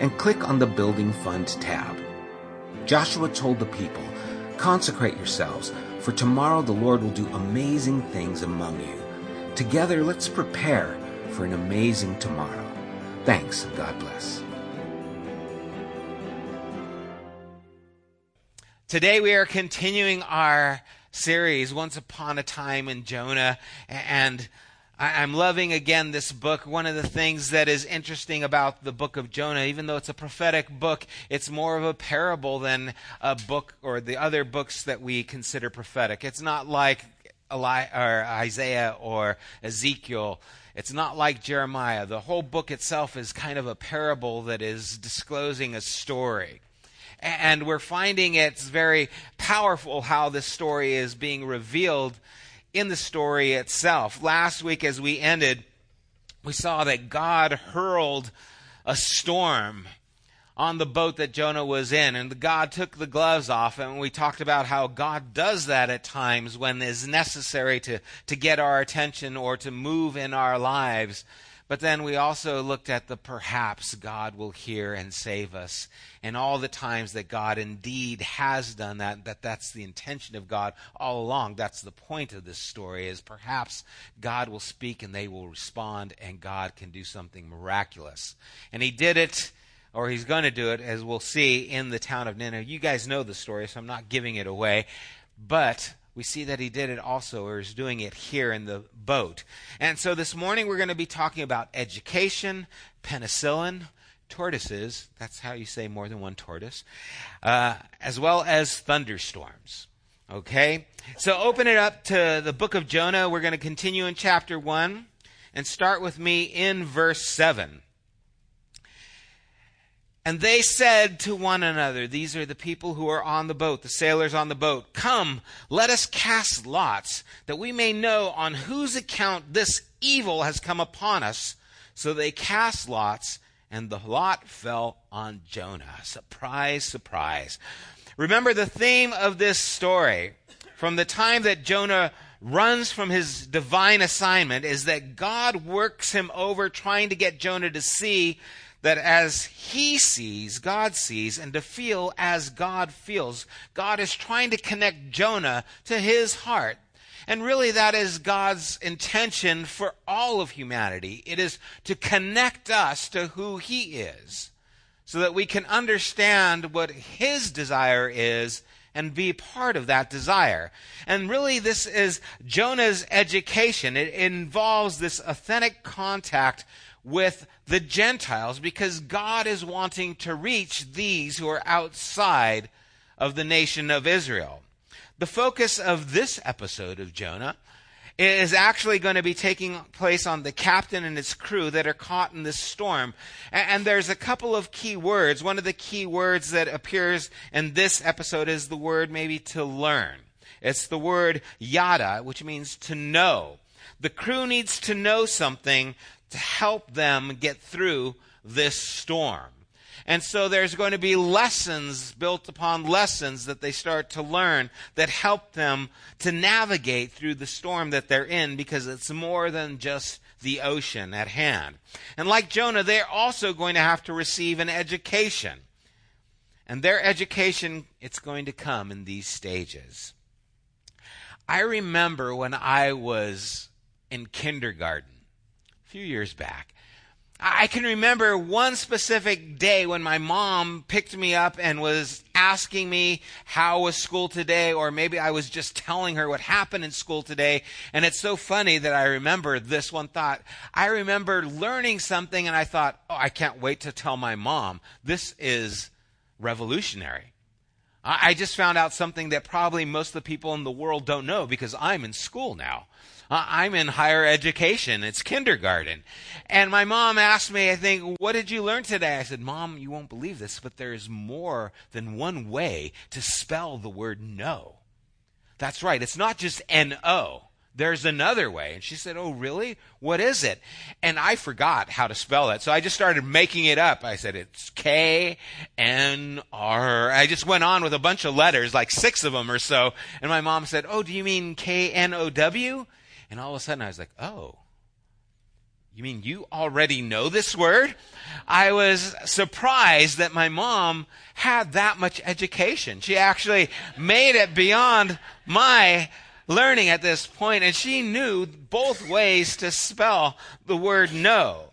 and click on the Building Fund tab. Joshua told the people, Consecrate yourselves, for tomorrow the Lord will do amazing things among you. Together, let's prepare for an amazing tomorrow. Thanks, and God bless. Today we are continuing our series, Once Upon a Time in Jonah, and I, am loving again this book. One of the things that is interesting about the book of Jonah, even though it's a prophetic book, it's more of a parable than a book or the other books that we consider prophetic. It's not like Eli- or Isaiah or Ezekiel. It's not like Jeremiah. The whole book itself is kind of a parable that is disclosing a story. And we're finding it's very powerful how this story is being revealed in the story itself. Last week, as we ended, we saw that God hurled a storm on the boat that Jonah was in, and God took the gloves off, and we talked about how God does that at times when is necessary to, to get our attention or to move in our lives. But then we also looked at the perhaps God will hear and save us. And all the times that God indeed has done that, that that's the intention of God all along. That's the point of this story is perhaps God will speak and they will respond and God can do something miraculous. And he did it or he's going to do it, as we'll see in the town of Nineveh. You guys know the story, so I'm not giving it away. But we see that he did it also, or is doing it here in the boat. And so this morning we're going to be talking about education, penicillin, tortoises, that's how you say more than one tortoise, uh, as well as thunderstorms. Okay? So open it up to the book of Jonah. We're going to continue in chapter 1 and start with me in verse 7. And they said to one another, These are the people who are on the boat, the sailors on the boat, Come, let us cast lots, that we may know on whose account this evil has come upon us. So they cast lots, and the lot fell on Jonah. Surprise, surprise. Remember the theme of this story from the time that Jonah runs from his divine assignment is that God works him over trying to get Jonah to see that as he sees, God sees, and to feel as God feels. God is trying to connect Jonah to his heart. And really, that is God's intention for all of humanity. It is to connect us to who He is so that we can understand what His desire is and be part of that desire. And really, this is Jonah's education. It involves this authentic contact with the Gentiles because God is wanting to reach these who are outside of the nation of Israel. The focus of this episode of Jonah is actually going to be taking place on the captain and his crew that are caught in this storm. And there's a couple of key words. One of the key words that appears in this episode is the word maybe to learn. It's the word yada, which means to know. The crew needs to know something to help them get through this storm. And so there's going to be lessons built upon lessons that they start to learn that help them to navigate through the storm that they're in because it's more than just the ocean at hand. And like Jonah, they're also going to have to receive an education. And their education, it's going to come in these stages. I remember when I was in kindergarten few years back. I can remember one specific day when my mom picked me up and was asking me how was school today, or maybe I was just telling her what happened in school today. And it's so funny that I remember this one thought. I remember learning something and I thought, oh, I can't wait to tell my mom. This is revolutionary. I just found out something that probably most of the people in the world don't know because I'm in school now. I'm in higher education. It's kindergarten. And my mom asked me, I think, what did you learn today? I said, Mom, you won't believe this, but there is more than one way to spell the word no. That's right. It's not just N O. There's another way. And she said, Oh, really? What is it? And I forgot how to spell it. So I just started making it up. I said, It's K N R. I just went on with a bunch of letters, like six of them or so. And my mom said, Oh, do you mean K N O W? And all of a sudden I was like, oh, you mean you already know this word? I was surprised that my mom had that much education. She actually made it beyond my learning at this point, and she knew both ways to spell the word no.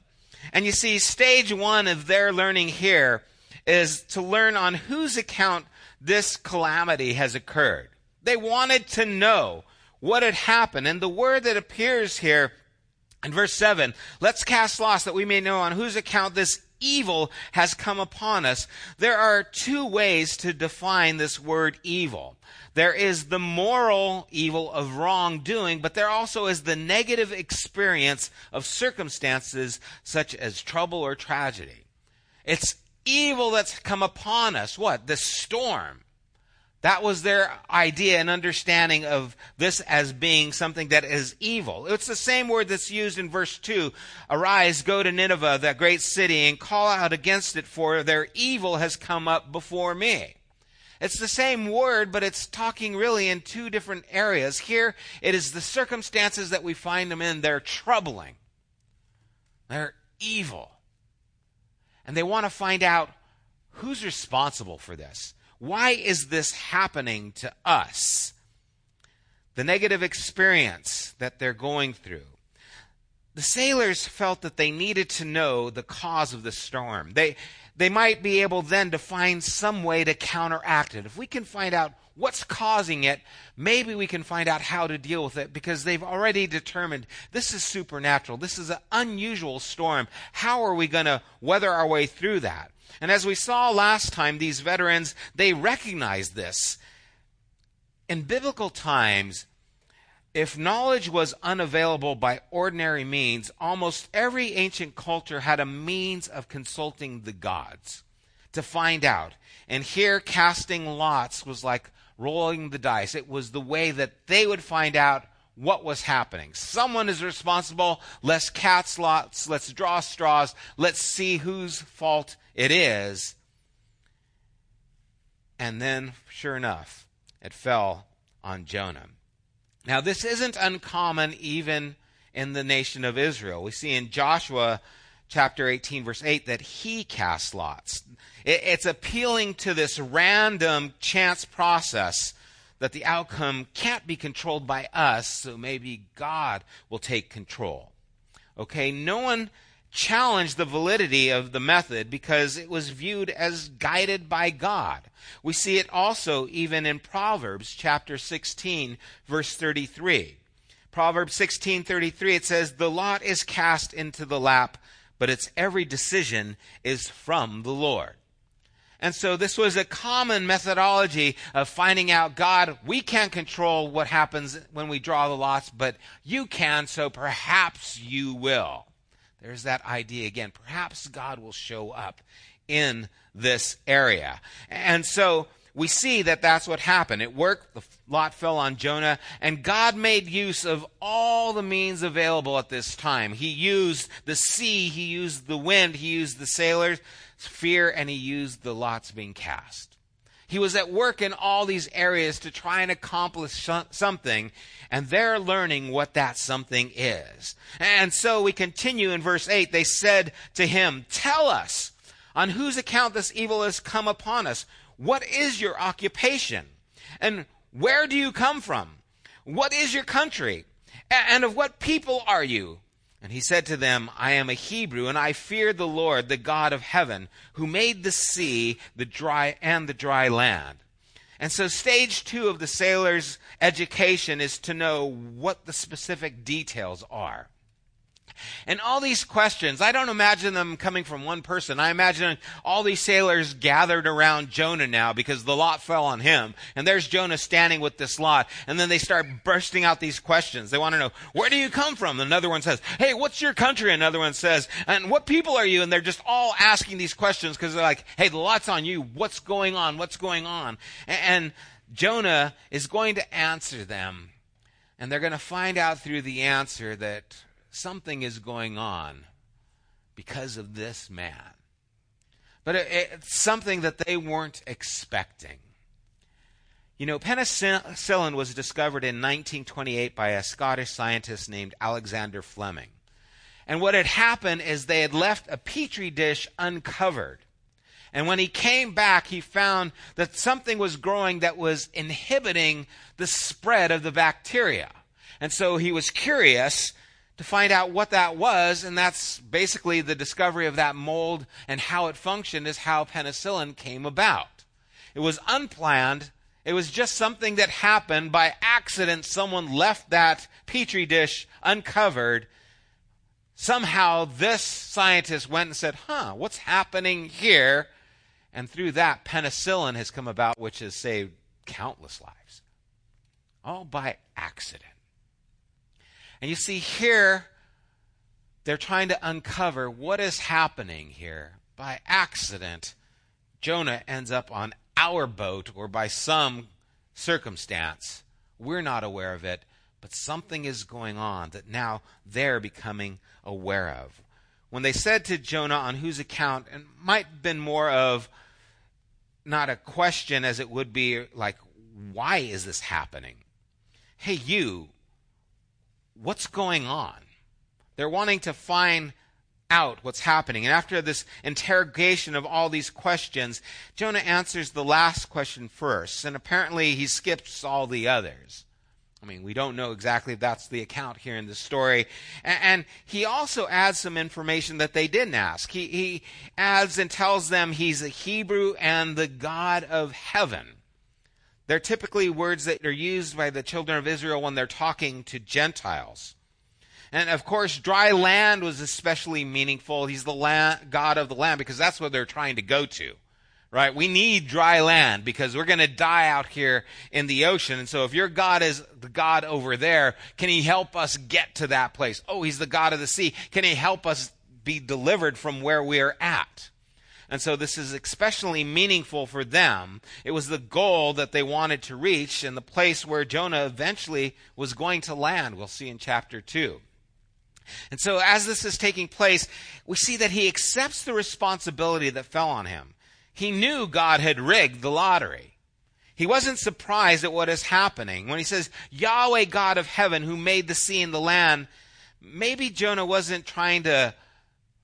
And you see, stage one of their learning here is to learn on whose account this calamity has occurred. They wanted to know what had happened. And the word that appears here in verse 7 let's cast lots that we may know on whose account this evil has come upon us. There are two ways to define this word evil. There is the moral evil of wrongdoing, but there also is the negative experience of circumstances such as trouble or tragedy. It's evil that's come upon us. What? The storm. That was their idea and understanding of this as being something that is evil. It's the same word that's used in verse 2. Arise, go to Nineveh, that great city, and call out against it, for their evil has come up before me. It's the same word, but it's talking really in two different areas. Here, it is the circumstances that we find them in. They're troubling. They're evil. And they want to find out who's responsible for this. Why is this happening to us? The negative experience that they're going through. The sailors felt that they needed to know the cause of the storm. They, they might be able then to find some way to counteract it. If we can find out what's causing it, maybe we can find out how to deal with it because they've already determined this is supernatural. This is an unusual storm. How are we going to weather our way through that? And as we saw last time, these veterans, they recognized this. In biblical times, if knowledge was unavailable by ordinary means, almost every ancient culture had a means of consulting the gods to find out. And here, casting lots was like rolling the dice. It was the way that they would find out what was happening. Someone is responsible. Let's cast lots. Let's draw straws. Let's see whose fault it is. And then, sure enough, it fell on Jonah. Now, this isn't uncommon even in the nation of Israel. We see in Joshua chapter 18, verse 8, that he casts lots. it's appealing to this random chance process that the outcome can't be controlled by us, so maybe God will take control. Okay, no one challenged the validity of the method because it was viewed as guided by God. We see it also even in Proverbs chapter 16 verse 33. Proverbs 16:33 it says the lot is cast into the lap but its every decision is from the Lord. And so this was a common methodology of finding out God, we can't control what happens when we draw the lots, but you can, so perhaps you will. There's that idea again. Perhaps God will show up in this area. And so we see that that's what happened. It worked. The lot fell on Jonah, and God made use of all the means available at this time. He used the sea, he used the wind, he used the sailors fear and he used the lots being cast. He was at work in all these areas to try and accomplish something, and they're learning what that something is. And so we continue in verse 8. They said to him, Tell us, on whose account this evil has come upon us? What is your occupation? And where do you come from? What is your country? And of what people are you? And he said to them, I am a Hebrew, and I fear the Lord, the God of heaven, who made the sea, the dry and the dry land. And so stage two of the sailor's education is to know what the specific details are. And all these questions, I don't imagine them coming from one person. I imagine all these sailors gathered around Jonah now because the lot fell on him. And there's Jonah standing with this lot. And then they start bursting out these questions. They want to know, where do you come from? Another one says, hey, what's your country? Another one says, and what people are you? And they're just all asking these questions because they're like, hey, the lot's on you. What's going on? What's going on? And Jonah is going to answer them. And they're going to find out through the answer that something is going on because of this man. But it, it's something that they weren't expecting. You know, penicillin was discovered in 1928 by a Scottish scientist named Alexander Fleming. And what had happened is they had left a petri dish uncovered. And when he came back, he found that something was growing that was inhibiting the spread of the bacteria. And so he was curious to find out what that was, and that's basically the discovery of that mold and how it functioned is how penicillin came about. It was unplanned. It was just something that happened by accident. Someone left that petri dish uncovered. Somehow this scientist went and said, huh, what's happening here? And through that, penicillin has come about, which has saved countless lives. All by accident. And you see, here, they're trying to uncover what is happening here. By accident, Jonah ends up on our boat, or by some circumstance. We're not aware of it, but something is going on that now they're becoming aware of. When they said to Jonah, on whose account, and might have been more of not a question as it would be like, why is this happening? Hey, you, what's going on? They're wanting to find out what's happening. And after this interrogation of all these questions, Jonah answers the last question first. And apparently he skips all the others. I mean, we don't know exactly if that's the account here in the story. And, and, he also adds some information that they didn't ask. He, he adds and tells them he's a Hebrew and the God of heaven. They're typically words that are used by the children of Israel when they're talking to Gentiles. And of course, dry land was especially meaningful. He's the land, God of the land because that's what they're trying to go to. Right? We need dry land because we're going to die out here in the ocean. And so if your God is the God over there, can he help us get to that place? Oh, he's the God of the sea. Can he help us be delivered from where we're at? And so this is especially meaningful for them. It was the goal that they wanted to reach and the place where Jonah eventually was going to land. We'll see in chapter 2. And so as this is taking place, we see that he accepts the responsibility that fell on him. He knew God had rigged the lottery. He wasn't surprised at what is happening. When he says, Yahweh God of heaven who made the sea and the land, maybe Jonah wasn't trying to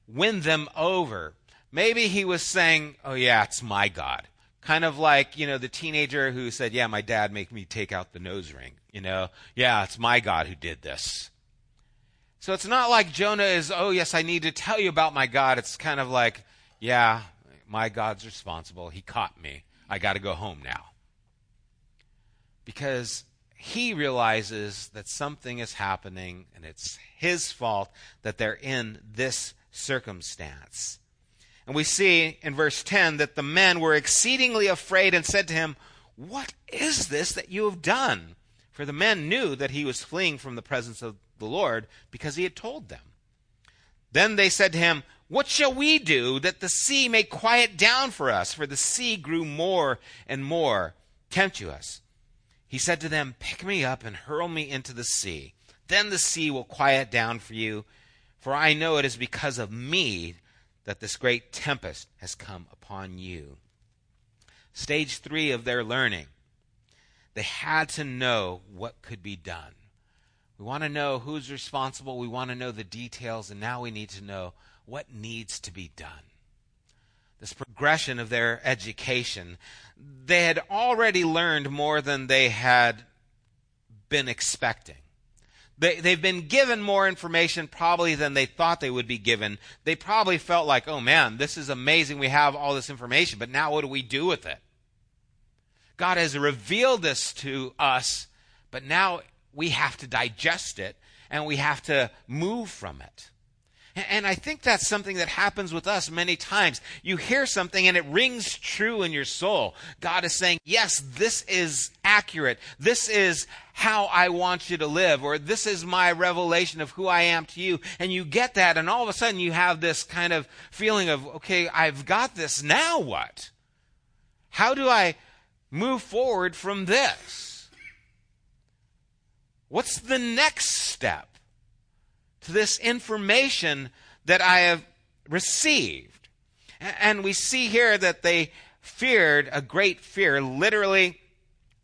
win them over Maybe he was saying, oh, yeah, it's my God. Kind of like, you know, the teenager who said, yeah, my dad made me take out the nose ring. You know, yeah, it's my God who did this. So it's not like Jonah is, oh, yes, I need to tell you about my God. It's kind of like, yeah, my God's responsible. He caught me. I got to go home now. Because he realizes that something is happening and it's his fault that they're in this circumstance. And we see in verse 10 that the men were exceedingly afraid and said to him, What is this that you have done? For the men knew that he was fleeing from the presence of the Lord because he had told them. Then they said to him, What shall we do that the sea may quiet down for us? For the sea grew more and more tempestuous. He said to them, Pick me up and hurl me into the sea. Then the sea will quiet down for you. For I know it is because of me that this great tempest has come upon you. Stage three of their learning. They had to know what could be done. We want to know who's responsible. We want to know the details. And now we need to know what needs to be done. This progression of their education, they had already learned more than they had been expecting. They, they've been given more information probably than they thought they would be given. They probably felt like, oh man, this is amazing. We have all this information, but now what do we do with it? God has revealed this to us, but now we have to digest it and we have to move from it. And I think that's something that happens with us many times. You hear something and it rings true in your soul. God is saying, yes, this is accurate. This is how I want you to live, or this is my revelation of who I am to you. And you get that, and all of a sudden you have this kind of feeling of, okay, I've got this. Now what? How do I move forward from this? What's the next step? To this information that I have received. And we see here that they feared a great fear. Literally,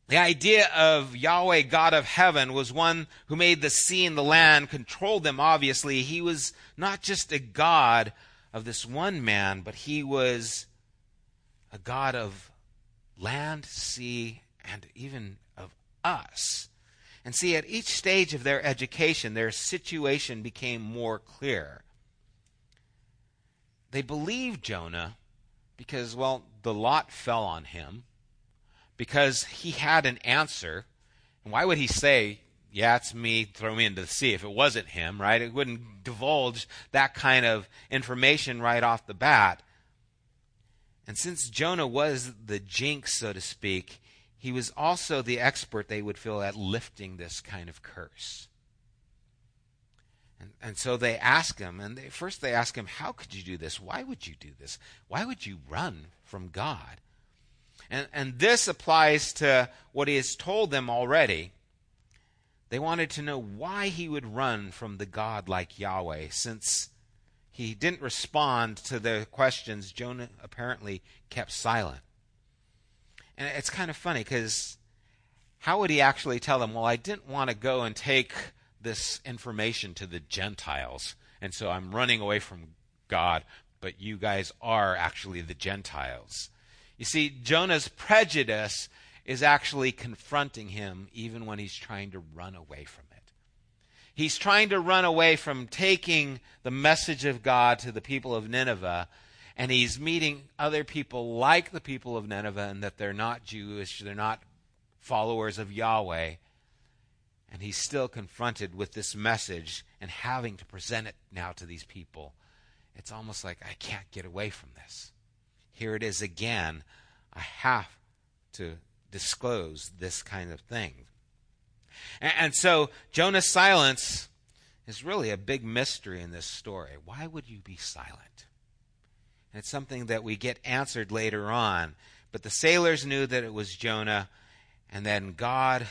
the idea of Yahweh, God of heaven, was one who made the sea and the land, controlled them, obviously. He was not just a God of this one man, but he was a God of land, sea, and even of us. And see, at each stage of their education, their situation became more clear. They believed Jonah because, well, the lot fell on him, because he had an answer. And why would he say, yeah, it's me, throw me into the sea, if it wasn't him, right? It wouldn't divulge that kind of information right off the bat. And since Jonah was the jinx, so to speak, he was also the expert, they would feel, at lifting this kind of curse. And, and so they ask him, and they, first they ask him, How could you do this? Why would you do this? Why would you run from God? And, and this applies to what he has told them already. They wanted to know why he would run from the God like Yahweh, since he didn't respond to their questions. Jonah apparently kept silent. And it's kind of funny because how would he actually tell them, well, I didn't want to go and take this information to the Gentiles, and so I'm running away from God, but you guys are actually the Gentiles. You see, Jonah's prejudice is actually confronting him even when he's trying to run away from it. He's trying to run away from taking the message of God to the people of Nineveh and he's meeting other people like the people of Nineveh and that they're not Jewish, they're not followers of Yahweh. And he's still confronted with this message and having to present it now to these people. It's almost like I can't get away from this. Here it is again. I have to disclose this kind of thing. And, and so Jonah's silence is really a big mystery in this story. Why would you be silent? It's something that we get answered later on. But the sailors knew that it was Jonah, and then God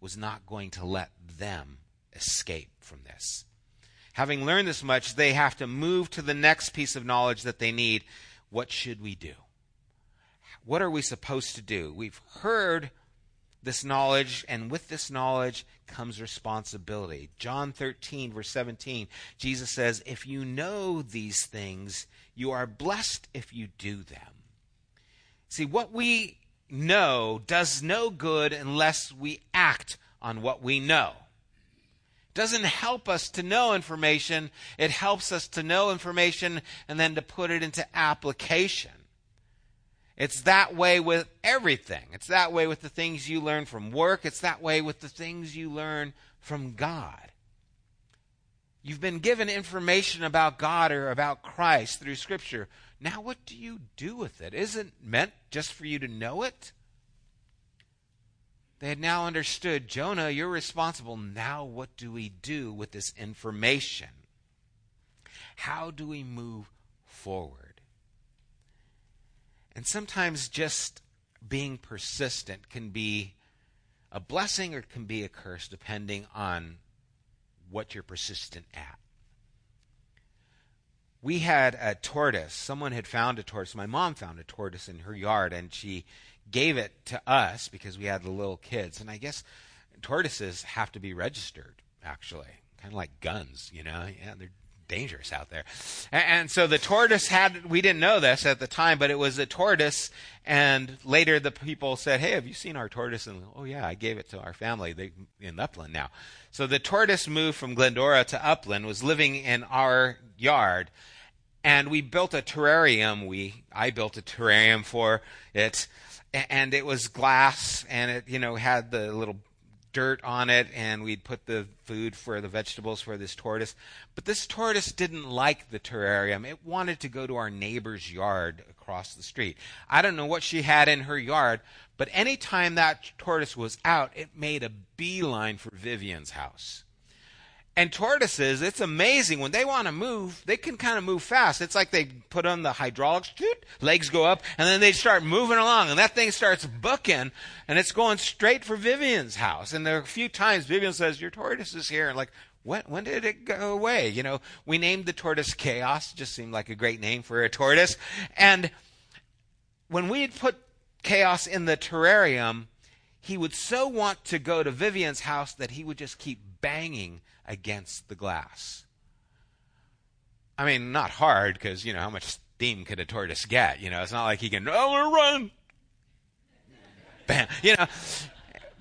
was not going to let them escape from this. Having learned this much, they have to move to the next piece of knowledge that they need. What should we do? What are we supposed to do? We've heard this knowledge, and with this knowledge comes responsibility. John 13, verse 17, Jesus says, If you know these things, you are blessed if you do them. See, what we know does no good unless we act on what we know. It doesn't help us to know information, it helps us to know information and then to put it into application. It's that way with everything. It's that way with the things you learn from work. It's that way with the things you learn from God. You've been given information about God or about Christ through Scripture. Now, what do you do with it? Isn't meant just for you to know it? They had now understood Jonah, you're responsible. Now, what do we do with this information? How do we move forward? And sometimes just being persistent can be a blessing or can be a curse, depending on what you're persistent at. we had a tortoise. Someone had found a tortoise. My mom found a tortoise in her yard, and she gave it to us because we had the little kids. And I guess tortoises have to be registered, actually, kind of like guns, you know. Yeah, they're dangerous out there. And, and, so the tortoise had, we didn't know this at the time, but it was a tortoise. And later the people said, Hey, have you seen our tortoise? And, oh, yeah, I gave it to our family they, in Upland now. So the tortoise moved from Glendora to Upland, was living in our yard. And we built a terrarium. We, I built a terrarium for it. And it was glass and it, you know, had the little dirt on it and we'd put the food for the vegetables for this tortoise. But this tortoise didn't like the terrarium. It wanted to go to our neighbor's yard across the street. I don't know what she had in her yard, but anytime that tortoise was out, it made a beeline for Vivian's house. And tortoises, it's amazing when they want to move, they can kind of move fast. It's like they put on the hydraulics, legs go up, and then they start moving along, and that thing starts booking, and it's going straight for Vivian's house. And there are a few times Vivian says, "Your tortoise is here," and like, when, when did it go away? You know, we named the tortoise Chaos. Just seemed like a great name for a tortoise. And when we had put Chaos in the terrarium, he would so want to go to Vivian's house that he would just keep banging against the glass. I mean, not hard because, you know, how much steam could a tortoise get? You know, it's not like he can, oh, run. Bam. You know,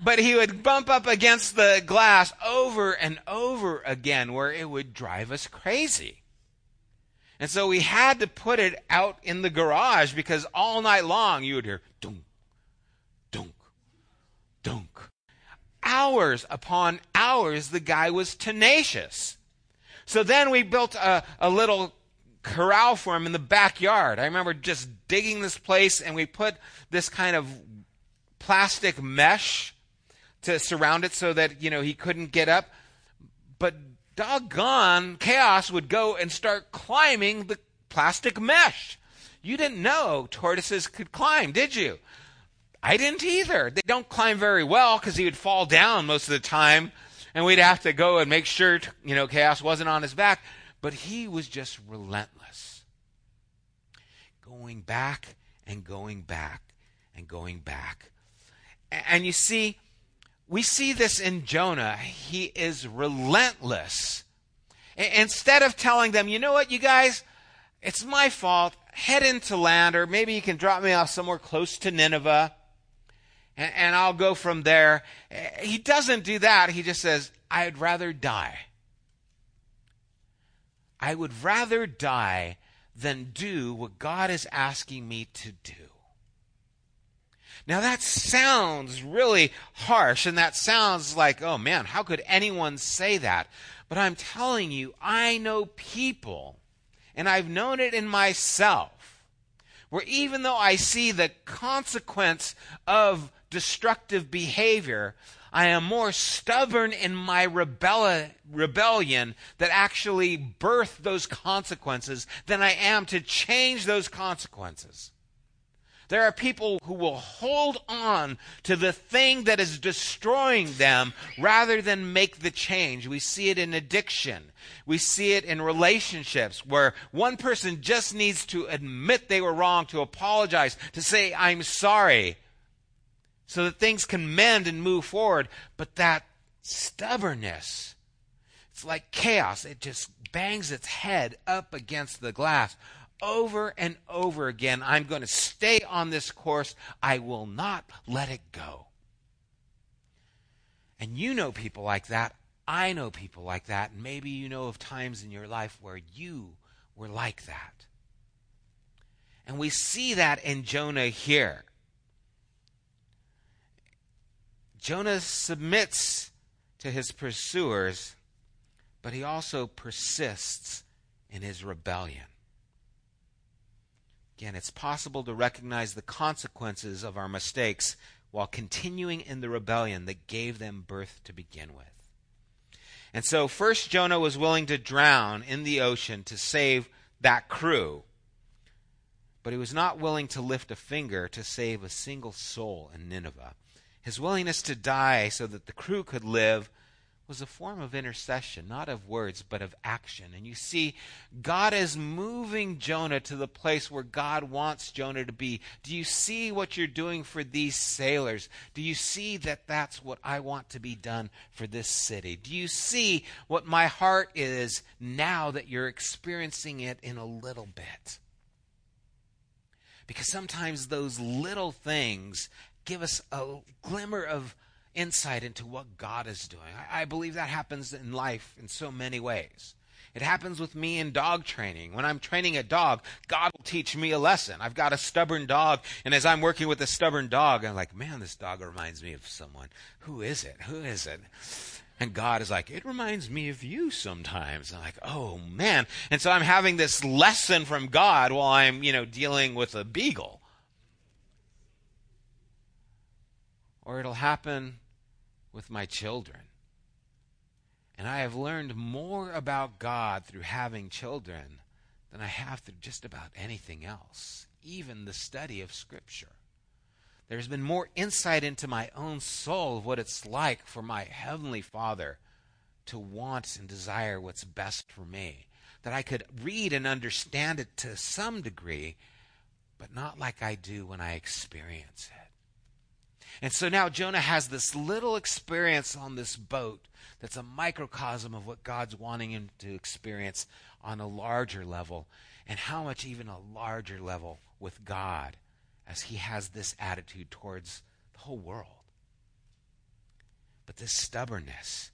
but he would bump up against the glass over and over again where it would drive us crazy. And so we had to put it out in the garage because all night long you would hear dunk, dunk, dunk, hours upon hours, the guy was tenacious. So then we built a, a little corral for him in the backyard. I remember just digging this place and we put this kind of plastic mesh to surround it so that, you know, he couldn't get up. But doggone, chaos would go and start climbing the plastic mesh. You didn't know tortoises could climb, did you? I didn't either. They don't climb very well because he would fall down most of the time, and we'd have to go and make sure, you know, chaos wasn't on his back. But he was just relentless, going back and going back and going back. And you see, we see this in Jonah. He is relentless. Instead of telling them, you know what, you guys, it's my fault, head into land, or maybe you can drop me off somewhere close to Nineveh and, and I'll go from there. He doesn't do that. He just says, I'd rather die. I would rather die than do what God is asking me to do. Now that sounds really harsh and that sounds like, oh man, how could anyone say that? But I'm telling you, I know people, and I've known it in myself, where even though I see the consequence of destructive behavior, I am more stubborn in my rebel- rebellion that actually birthed those consequences than I am to change those consequences. There are people who will hold on to the thing that is destroying them rather than make the change. We see it in addiction. We see it in relationships where one person just needs to admit they were wrong, to apologize, to say, I'm sorry so that things can mend and move forward. But that stubbornness, it's like chaos. It just bangs its head up against the glass over and over again. I'm going to stay on this course. I will not let it go. And you know people like that. I know people like that. And maybe you know of times in your life where you were like that. And we see that in Jonah here. Jonah submits to his pursuers, but he also persists in his rebellion. Again, it's possible to recognize the consequences of our mistakes while continuing in the rebellion that gave them birth to begin with. And so, first, Jonah was willing to drown in the ocean to save that crew, but he was not willing to lift a finger to save a single soul in Nineveh. His willingness to die so that the crew could live was a form of intercession, not of words, but of action. And you see, God is moving Jonah to the place where God wants Jonah to be. Do you see what you're doing for these sailors? Do you see that that's what I want to be done for this city? Do you see what my heart is now that you're experiencing it in a little bit? Because sometimes those little things give us a glimmer of insight into what God is doing. I, I, believe that happens in life in so many ways. It happens with me in dog training. When I'm training a dog, God will teach me a lesson. I've got a stubborn dog, and as I'm working with a stubborn dog, I'm like, man, this dog reminds me of someone. Who is it? Who is it? And God is like, it reminds me of you sometimes. I'm like, oh man. And so I'm having this lesson from God while I'm, you know, dealing with a beagle. Or it'll happen with my children. And I have learned more about God through having children than I have through just about anything else, even the study of Scripture. There's been more insight into my own soul of what it's like for my Heavenly Father to want and desire what's best for me. That I could read and understand it to some degree, but not like I do when I experience it. And so now Jonah has this little experience on this boat that's a microcosm of what God's wanting him to experience on a larger level, and how much even a larger level with God as he has this attitude towards the whole world. But this stubbornness,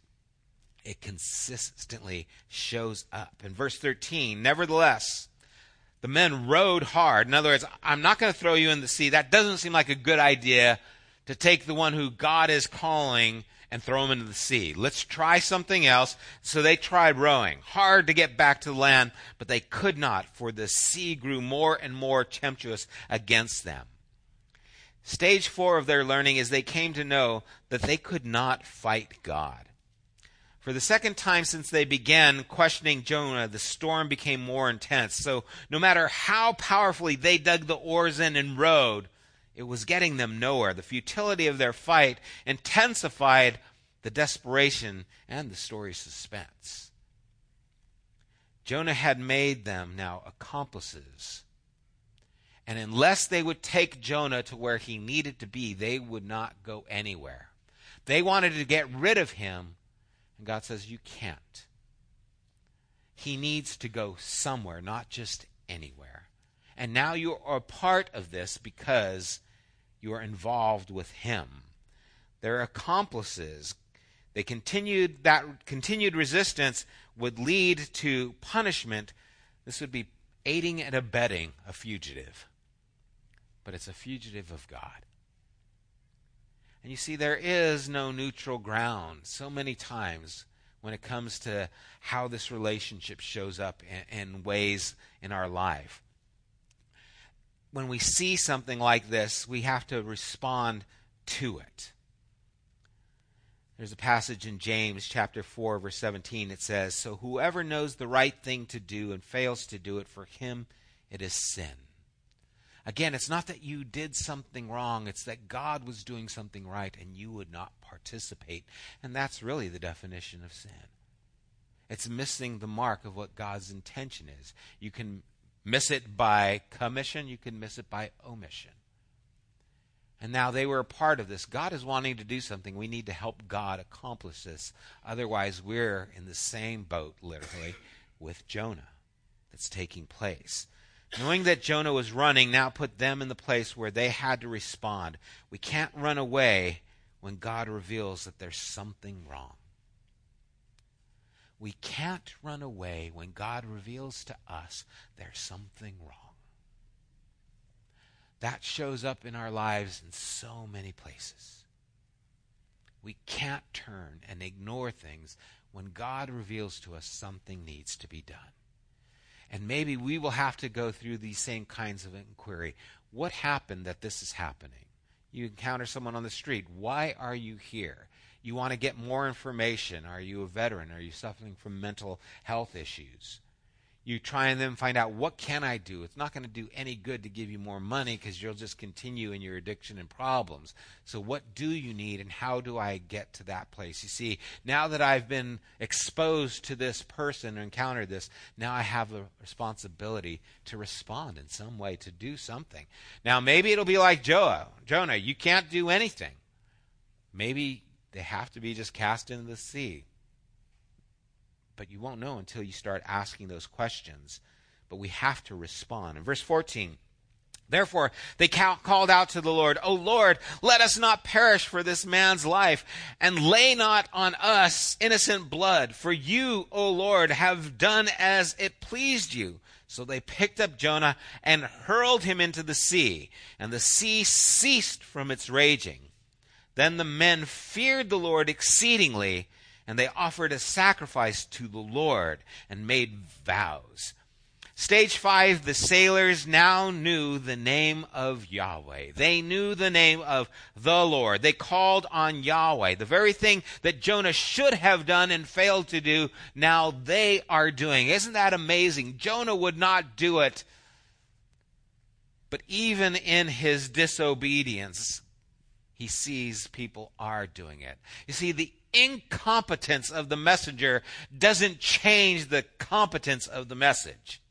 it consistently shows up. In verse 13, nevertheless, the men rowed hard. In other words, I'm not going to throw you in the sea. That doesn't seem like a good idea to take the one who God is calling and throw him into the sea. Let's try something else. So they tried rowing hard to get back to the land, but they could not, for the sea grew more and more tempestuous against them. Stage four of their learning is they came to know that they could not fight God. For the second time since they began questioning Jonah, the storm became more intense. So no matter how powerfully they dug the oars in and rowed, it was getting them nowhere. The futility of their fight intensified the desperation and the story's suspense. Jonah had made them now accomplices. And unless they would take Jonah to where he needed to be, they would not go anywhere. They wanted to get rid of him, and God says, You can't. He needs to go somewhere, not just anywhere. And now you are a part of this because you are involved with him. They're accomplices. They continued that continued resistance would lead to punishment. This would be aiding and abetting a fugitive. But it's a fugitive of God. And you see, there is no neutral ground so many times when it comes to how this relationship shows up in, in ways in our life when we see something like this, we have to respond to it. There's a passage in James chapter 4 verse 17 it says, "So whoever knows the right thing to do and fails to do it for him it is sin." Again, it's not that you did something wrong, it's that God was doing something right and you would not participate. And that's really the definition of sin. It's missing the mark of what God's intention is. You can miss it by commission, you can miss it by omission. And now they were a part of this. God is wanting to do something. We need to help God accomplish this. Otherwise, we're in the same boat, literally, with Jonah that's taking place. Knowing that Jonah was running now put them in the place where they had to respond. We can't run away when God reveals that there's something wrong. We can't run away when God reveals to us there's something wrong. That shows up in our lives in so many places. We can't turn and ignore things when God reveals to us something needs to be done. And maybe we will have to go through these same kinds of inquiry. What happened that this is happening? You encounter someone on the street. Why are you here? You want to get more information. Are you a veteran? Are you suffering from mental health issues? you try and then find out what can I do? It's not going to do any good to give you more money because you'll just continue in your addiction and problems. So what do you need and how do I get to that place? You see, now that I've been exposed to this person or encountered this, now I have a responsibility to respond in some way, to do something. Now maybe it'll be like Jonah. Jonah, you can't do anything. Maybe they have to be just cast into the sea but you won't know until you start asking those questions. But we have to respond. In verse 14, Therefore, they called out to the Lord, O Lord, let us not perish for this man's life, and lay not on us innocent blood. For you, O Lord, have done as it pleased you. So they picked up Jonah and hurled him into the sea, and the sea ceased from its raging. Then the men feared the Lord exceedingly and they offered a sacrifice to the Lord and made vows. Stage five, the sailors now knew the name of Yahweh. They knew the name of the Lord. They called on Yahweh. The very thing that Jonah should have done and failed to do, now they are doing. Isn't that amazing? Jonah would not do it. But even in his disobedience, he sees people are doing it. You see, the incompetence of the messenger doesn't change the competence of the message.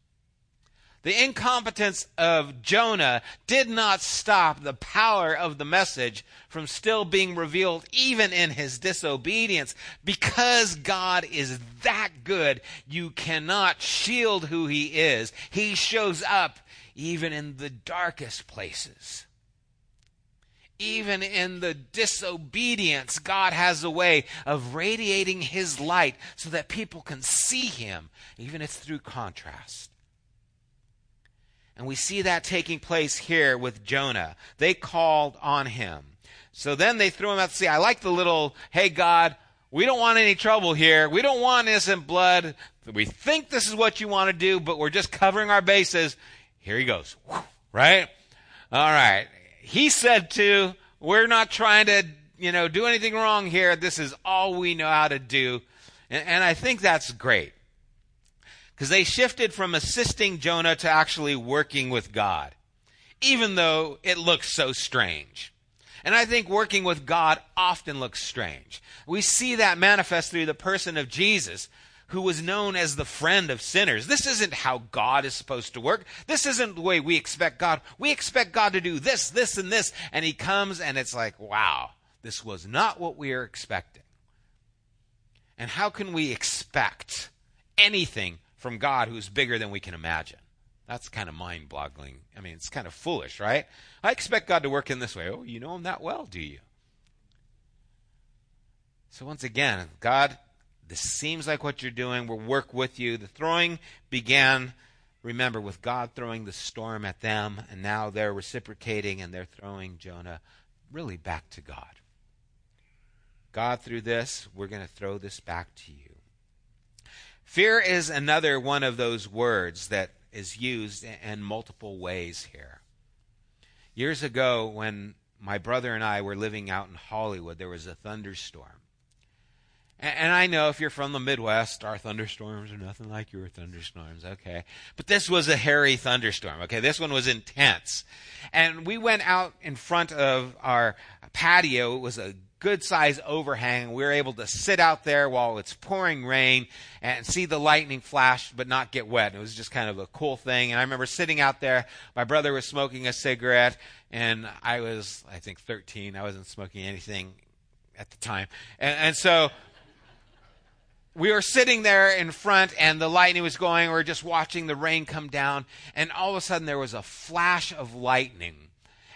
The incompetence of Jonah did not stop the power of the message from still being revealed even in his disobedience. Because God is that good, you cannot shield who he is. He shows up even in the darkest places even in the disobedience, God has a way of radiating His light so that people can see Him, even if it's through contrast. And we see that taking place here with Jonah. They called on him. So then they threw him out to sea. I like the little, hey, God, we don't want any trouble here. We don't want innocent blood. We think this is what you want to do, but we're just covering our bases. Here he goes. Right? All right he said to, we're not trying to, you know, do anything wrong here. This is all we know how to do. And, and I think that's great. Because they shifted from assisting Jonah to actually working with God, even though it looks so strange. And I think working with God often looks strange. We see that manifest through the person of Jesus, who was known as the friend of sinners. This isn't how God is supposed to work. This isn't the way we expect God. We expect God to do this, this, and this. And he comes and it's like, wow, this was not what we are expecting. And how can we expect anything from God who's bigger than we can imagine? That's kind of mind boggling. I mean, it's kind of foolish, right? I expect God to work in this way. Oh, you know him that well, do you? So, once again, God this seems like what you're doing. We'll work with you. The throwing began, remember, with God throwing the storm at them, and now they're reciprocating and they're throwing Jonah really back to God. God, through this, we're going to throw this back to you. Fear is another one of those words that is used in multiple ways here. Years ago, when my brother and I were living out in Hollywood, there was a thunderstorm. And I know if you're from the Midwest, our thunderstorms are nothing like your thunderstorms, okay? But this was a hairy thunderstorm, okay? This one was intense. And we went out in front of our patio. It was a good size overhang. We were able to sit out there while it's pouring rain and see the lightning flash but not get wet. It was just kind of a cool thing. And I remember sitting out there. My brother was smoking a cigarette, and I was, I think, 13. I wasn't smoking anything at the time. And, and so we were sitting there in front and the lightning was going. We were just watching the rain come down. And all of a sudden there was a flash of lightning.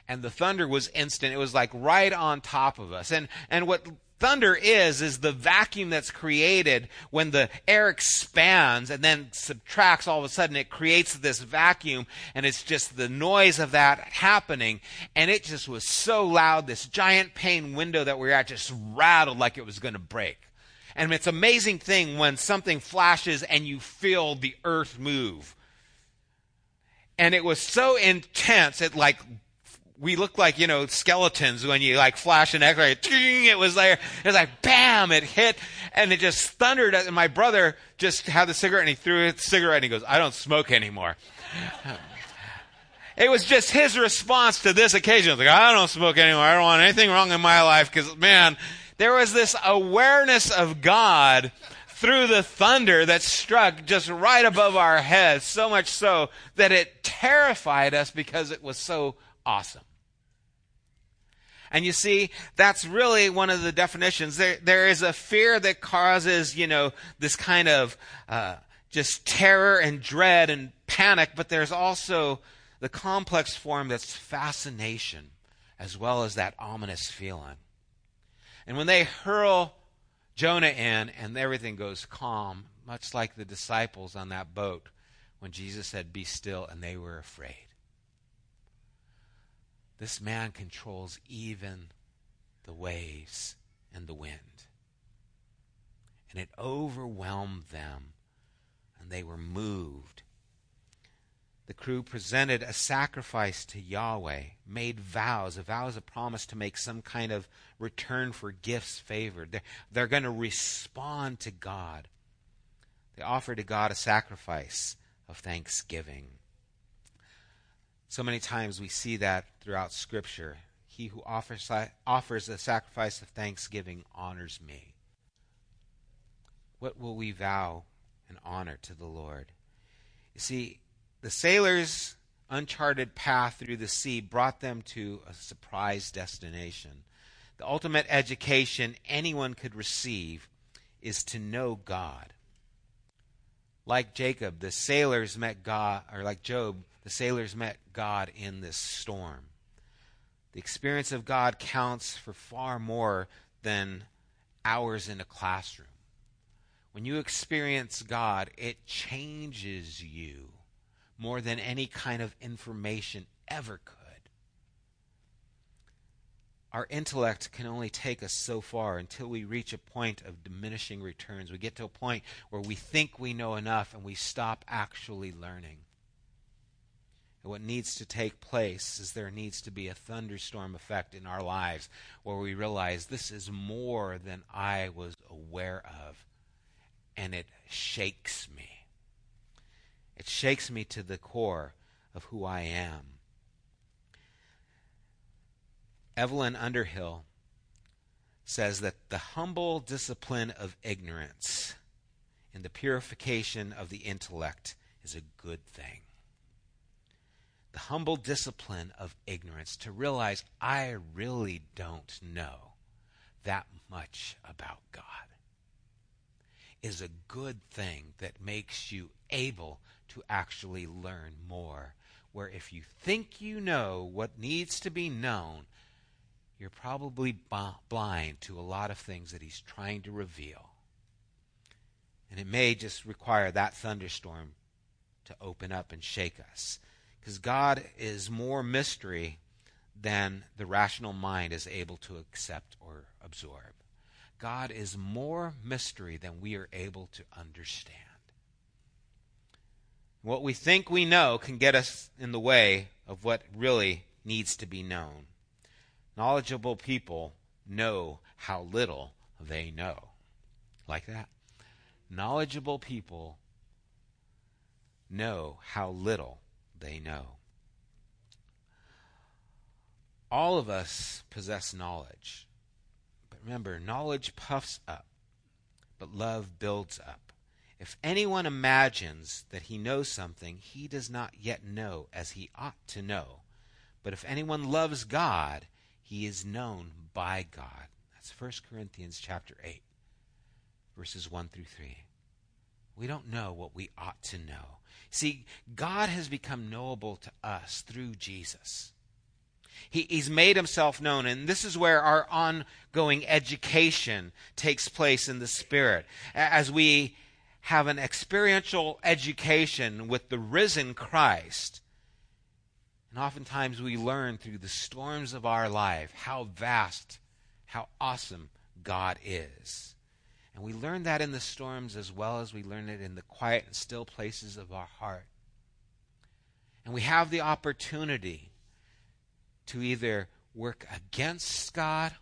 And the thunder was instant. It was like right on top of us. And, and what thunder is, is the vacuum that's created when the air expands and then subtracts all of a sudden. It creates this vacuum and it's just the noise of that happening. And it just was so loud. This giant pane window that we were at just rattled like it was going to break. And it's an amazing thing when something flashes and you feel the earth move. And it was so intense, it like we looked like, you know, skeletons when you like flash an x-ray. It was there. It was like, bam, it hit and it just thundered. And my brother just had the cigarette and he threw the cigarette and he goes, I don't smoke anymore. It was just his response to this occasion. Like, I don't smoke anymore. I don't want anything wrong in my life because, man, there was this awareness of God through the thunder that struck just right above our heads, so much so that it terrified us because it was so awesome. And you see, that's really one of the definitions. There, there is a fear that causes, you know, this kind of uh, just terror and dread and panic, but there's also the complex form that's fascination as well as that ominous feeling. And when they hurl Jonah in and everything goes calm, much like the disciples on that boat when Jesus said, Be still, and they were afraid. This man controls even the waves and the wind. And it overwhelmed them, and they were moved. The crew presented a sacrifice to Yahweh, made vows. A vow is a promise to make some kind of return for gifts favored. They're, they're going to respond to God. They offer to God a sacrifice of thanksgiving. So many times we see that throughout Scripture. He who offers, offers a sacrifice of thanksgiving honors me. What will we vow and honor to the Lord? You see, the sailors' uncharted path through the sea brought them to a surprise destination. The ultimate education anyone could receive is to know God. Like Jacob, the sailors met God, or like Job, the sailors met God in this storm. The experience of God counts for far more than hours in a classroom. When you experience God, it changes you more than any kind of information ever could. Our intellect can only take us so far until we reach a point of diminishing returns. We get to a point where we think we know enough and we stop actually learning. And what needs to take place is there needs to be a thunderstorm effect in our lives where we realize this is more than I was aware of, and it shakes me. It shakes me to the core of who I am. Evelyn Underhill says that the humble discipline of ignorance and the purification of the intellect is a good thing the humble discipline of ignorance to realize I really don't know that much about God is a good thing that makes you able to actually learn more. Where if you think you know what needs to be known, you're probably b- blind to a lot of things that He's trying to reveal. And it may just require that thunderstorm to open up and shake us. Because God is more mystery than the rational mind is able to accept or absorb. God is more mystery than we are able to understand. What we think we know can get us in the way of what really needs to be known. Knowledgeable people know how little they know. Like that. Knowledgeable people know how little they know. All of us possess knowledge. But remember, knowledge puffs up, but love builds up. If anyone imagines that he knows something, he does not yet know as he ought to know. But if anyone loves God, he is known by God. That's 1 Corinthians chapter 8, verses 1 through 3. We don't know what we ought to know. See, God has become knowable to us through Jesus. He, he's made himself known, and this is where our ongoing education takes place in the Spirit. As we have an experiential education with the risen Christ, and oftentimes we learn through the storms of our life how vast, how awesome God is. And we learn that in the storms as well as we learn it in the quiet and still places of our heart. And we have the opportunity to either work against God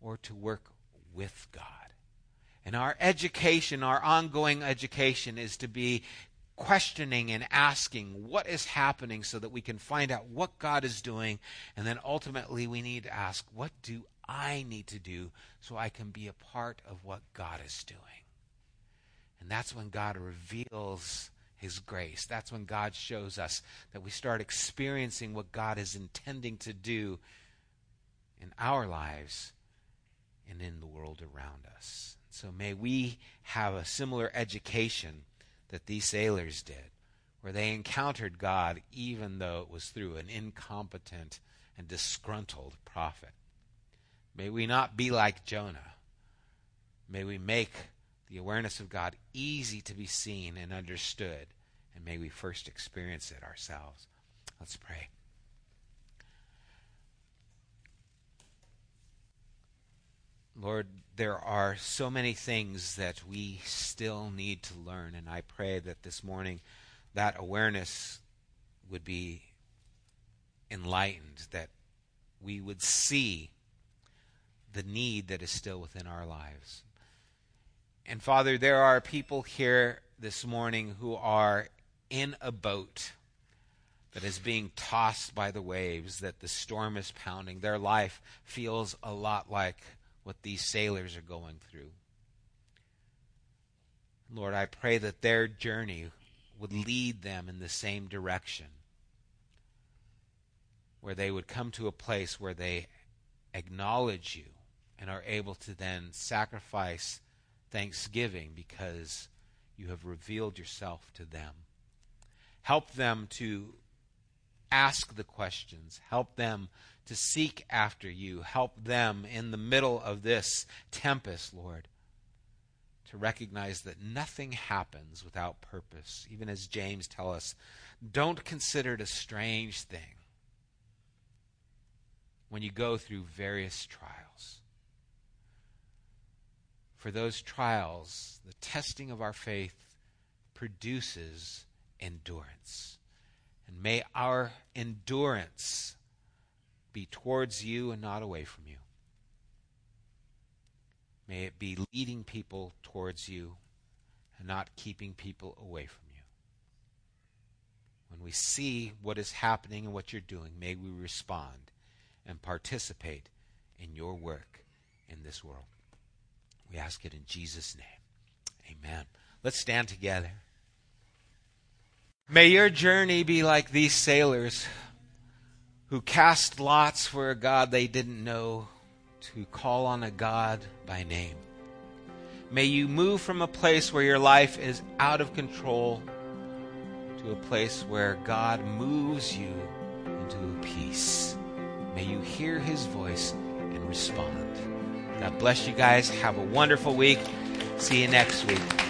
or to work with God. And our education, our ongoing education, is to be questioning and asking what is happening so that we can find out what God is doing. And then ultimately, we need to ask, what do I need to do so I can be a part of what God is doing? And that's when God reveals his grace. That's when God shows us that we start experiencing what God is intending to do in our lives and in the world around us. So may we have a similar education that these sailors did, where they encountered God even though it was through an incompetent and disgruntled prophet. May we not be like Jonah. May we make the awareness of God easy to be seen and understood, and may we first experience it ourselves. Let's pray. Lord, there are so many things that we still need to learn, and I pray that this morning that awareness would be enlightened, that we would see the need that is still within our lives. And Father, there are people here this morning who are in a boat that is being tossed by the waves, that the storm is pounding. Their life feels a lot like what these sailors are going through. Lord, I pray that their journey would lead them in the same direction, where they would come to a place where they acknowledge you and are able to then sacrifice thanksgiving because you have revealed yourself to them. Help them to ask the questions. Help them to seek after you. Help them in the middle of this tempest, Lord, to recognize that nothing happens without purpose. Even as James tells us, don't consider it a strange thing when you go through various trials for those trials, the testing of our faith produces endurance. And may our endurance be towards you and not away from you. May it be leading people towards you and not keeping people away from you. When we see what is happening and what you're doing, may we respond and participate in your work in this world. We ask it in Jesus' name. Amen. Let's stand together. May your journey be like these sailors who cast lots for a God they didn't know to call on a God by name. May you move from a place where your life is out of control to a place where God moves you into peace. May you hear his voice and respond. God bless you guys. Have a wonderful week. See you next week.